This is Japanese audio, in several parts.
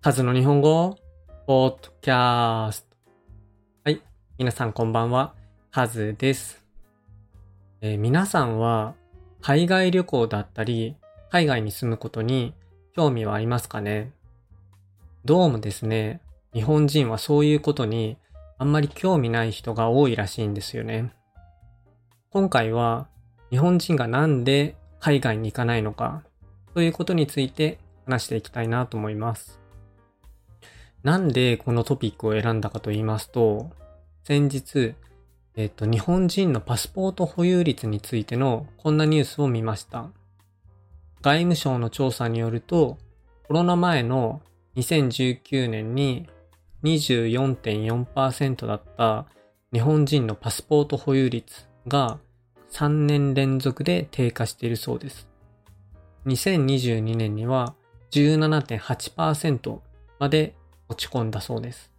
カズの日本語ポッドキャスト。はい。皆さんこんばんは。カズです、えー、皆さんは海外旅行だったり、海外に住むことに興味はありますかね？どうもですね、日本人はそういうことにあんまり興味ない人が多いらしいんですよね。今回は日本人がなんで海外に行かないのかということについて話していきたいなと思います。なんでこのトピックを選んだかと言いますと、先日、えっ、と、日本人のパスポート保有率についてのこんなニュースを見ました。外務省の調査によると、コロナ前の2019年に24.4%だった日本人のパスポート保有率が3年連続で低下しているそうです。2022年には17.8%まで落ち込んだそうです。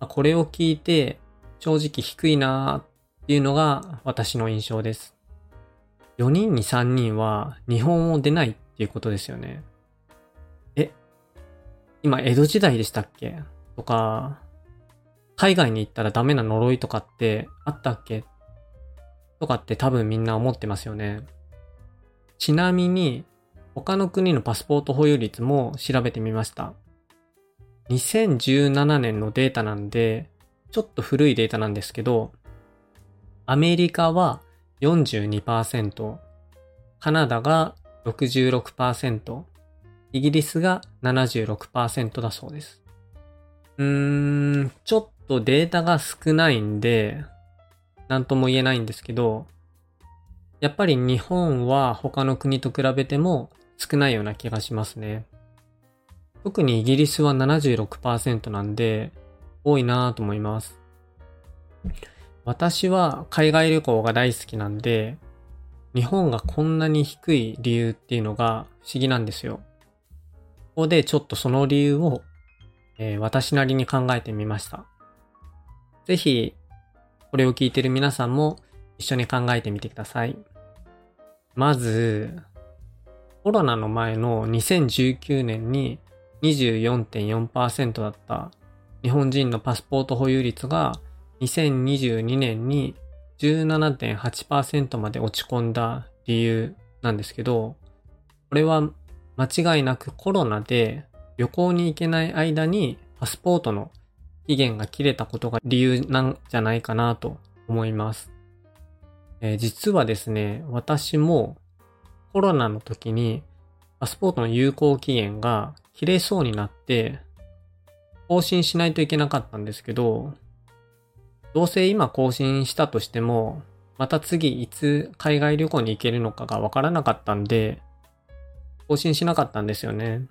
これを聞いて正直低いなーっていうのが私の印象です。4人に3人は日本を出ないっていうことですよね。え、今江戸時代でしたっけ？とか、海外に行ったらダメな呪いとかってあったっけ？とかって多分みんな思ってますよね。ちなみに他の国のパスポート保有率も調べてみました。2017年のデータなんで、ちょっと古いデータなんですけど、アメリカは42%、カナダが66%、イギリスが76%だそうです。うーん、ちょっとデータが少ないんで、なんとも言えないんですけど、やっぱり日本は他の国と比べても少ないような気がしますね。特にイギリスは76%なんで、多いなぁと思います。私は海外旅行が大好きなんで、日本がこんなに低い理由っていうのが不思議なんですよ。ここでちょっとその理由を、えー、私なりに考えてみました。ぜひ、これを聞いてる皆さんも一緒に考えてみてください。まず、コロナの前の2019年に24.4%だった日本人のパスポート保有率が2022年に17.8%まで落ち込んだ理由なんですけど、これは間違いなくコロナで旅行に行けない間にパスポートの期限が切れたことが理由なんじゃないかなと思います。えー、実はですね、私もコロナの時にパスポートの有効期限が切れそうになって、更新しないといけなかったんですけど、どうせ今更新したとしても、また次いつ海外旅行に行けるのかがわからなかったんで、更新しなかったんですよね。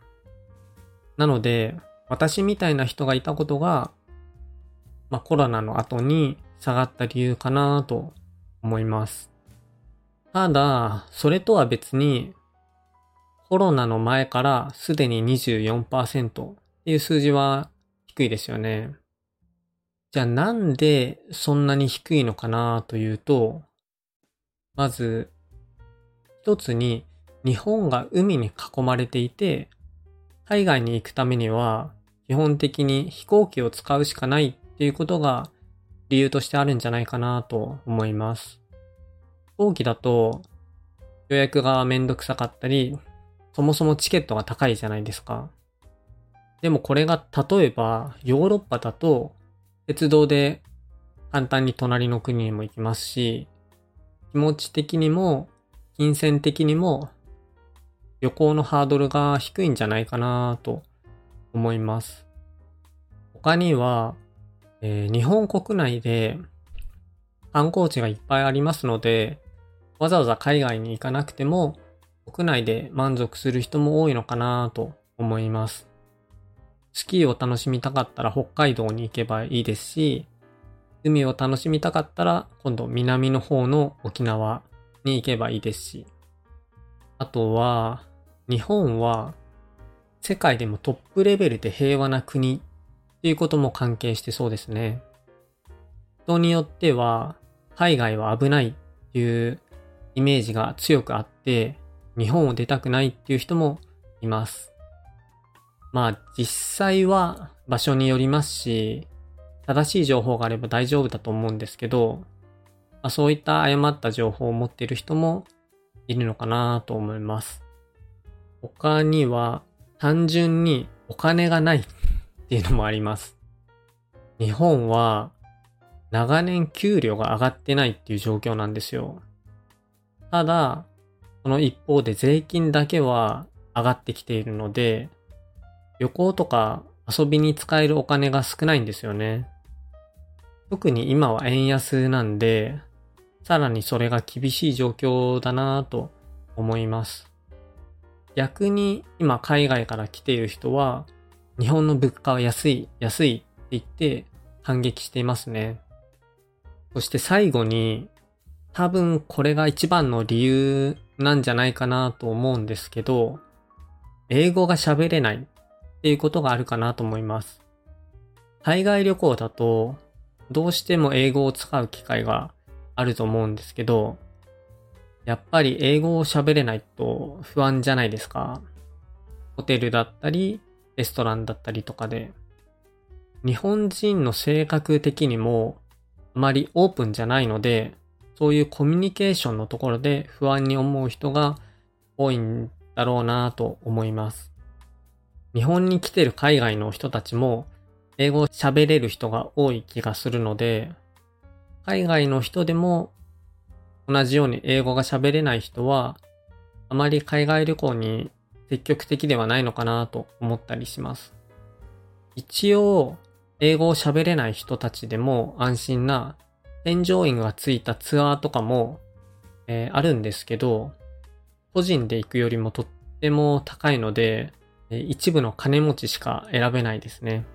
なので、私みたいな人がいたことが、まあ、コロナの後に下がった理由かなと思います。ただ、それとは別に、コロナの前からすでに24%っていう数字は低いですよね。じゃあなんでそんなに低いのかなというと、まず、一つに日本が海に囲まれていて、海外に行くためには基本的に飛行機を使うしかないっていうことが理由としてあるんじゃないかなと思います。飛行機だと予約がめんどくさかったり、そもそもチケットが高いじゃないですか。でもこれが例えばヨーロッパだと鉄道で簡単に隣の国にも行きますし、気持ち的にも金銭的にも旅行のハードルが低いんじゃないかなと思います。他には、えー、日本国内で観光地がいっぱいありますので、わざわざ海外に行かなくても国内で満足する人も多いのかなと思います。スキーを楽しみたかったら北海道に行けばいいですし、海を楽しみたかったら今度南の方の沖縄に行けばいいですし、あとは日本は世界でもトップレベルで平和な国っていうことも関係してそうですね。人によっては海外は危ないっていうイメージが強くあって、日本を出たくないっていう人もいます。まあ実際は場所によりますし、正しい情報があれば大丈夫だと思うんですけど、まあ、そういった誤った情報を持っている人もいるのかなと思います。他には単純にお金がないっていうのもあります。日本は長年給料が上がってないっていう状況なんですよ。ただ、その一方で税金だけは上がってきているので、旅行とか遊びに使えるお金が少ないんですよね。特に今は円安なんで、さらにそれが厳しい状況だなぁと思います。逆に今海外から来ている人は、日本の物価は安い、安いって言って反撃していますね。そして最後に、多分これが一番の理由なんじゃないかなと思うんですけど、英語が喋れないっていうことがあるかなと思います。海外旅行だと、どうしても英語を使う機会があると思うんですけど、やっぱり英語を喋れないと不安じゃないですか。ホテルだったり、レストランだったりとかで。日本人の性格的にもあまりオープンじゃないので、そういうコミュニケーションのところで不安に思う人が多いんだろうなと思います。日本に来てる海外の人たちも英語を喋れる人が多い気がするので、海外の人でも同じように英語が喋れない人は、あまり海外旅行に積極的ではないのかなと思ったりします。一応、英語を喋れない人たちでも安心な添乗員がついたツアーとかも、えー、あるんですけど、個人で行くよりもとっても高いので、え、一部の金持ちしか選べないですね。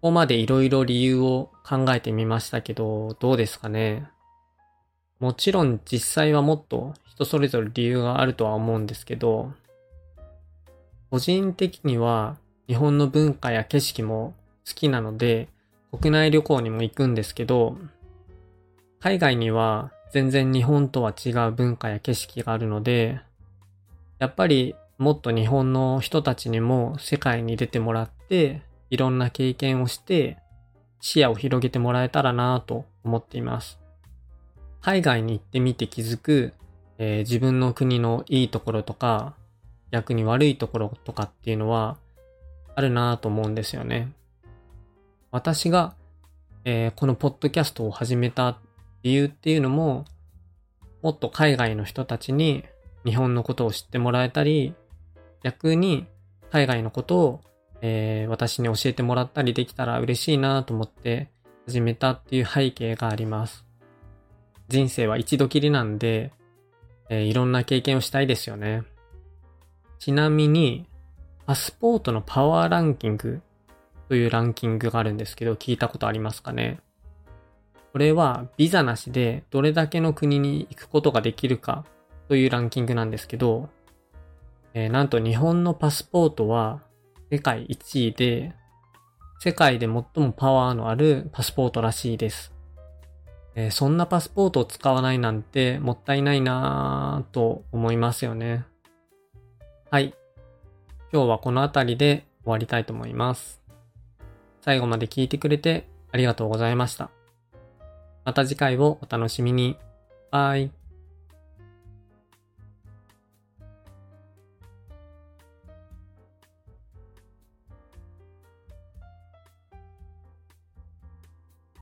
ここまでいろいろ理由を考えてみましたけど、どうですかね？もちろん実際はもっと人それぞれ理由があるとは思うんですけど、個人的には日本の文化や景色も好きなので、国内旅行にも行くんですけど、海外には全然日本とは違う文化や景色があるので、やっぱりもっと日本の人たちにも世界に出てもらって、いろんな経験をして、視野を広げてもらえたらなと思っています。海外に行ってみて気づく、えー、自分の国のいいところとか、逆に悪いところとかっていうのはあるなと思うんですよね。私が、えー、このポッドキャストを始めた理由っていうのも、もっと海外の人たちに日本のことを知ってもらえたり、逆に海外のことを、えー、私に教えてもらったりできたら嬉しいなと思って始めたっていう背景があります。人生は一度きりなんで、えー、いろんな経験をしたいですよね。ちなみに、パスポートのパワーランキングというランキングがあるんですけど、聞いたことありますかね？これはビザなしでどれだけの国に行くことができるかというランキングなんですけど、えー、なんと日本のパスポートは世界1位で、世界で最もパワーのあるパスポートらしいです。えー、そんなパスポートを使わないなんてもったいないなぁと思いますよね。はい。今日はこの辺りで終わりたいと思います。最後まで聞いてくれてありがとうございました。また次回をお楽しみに。バイ。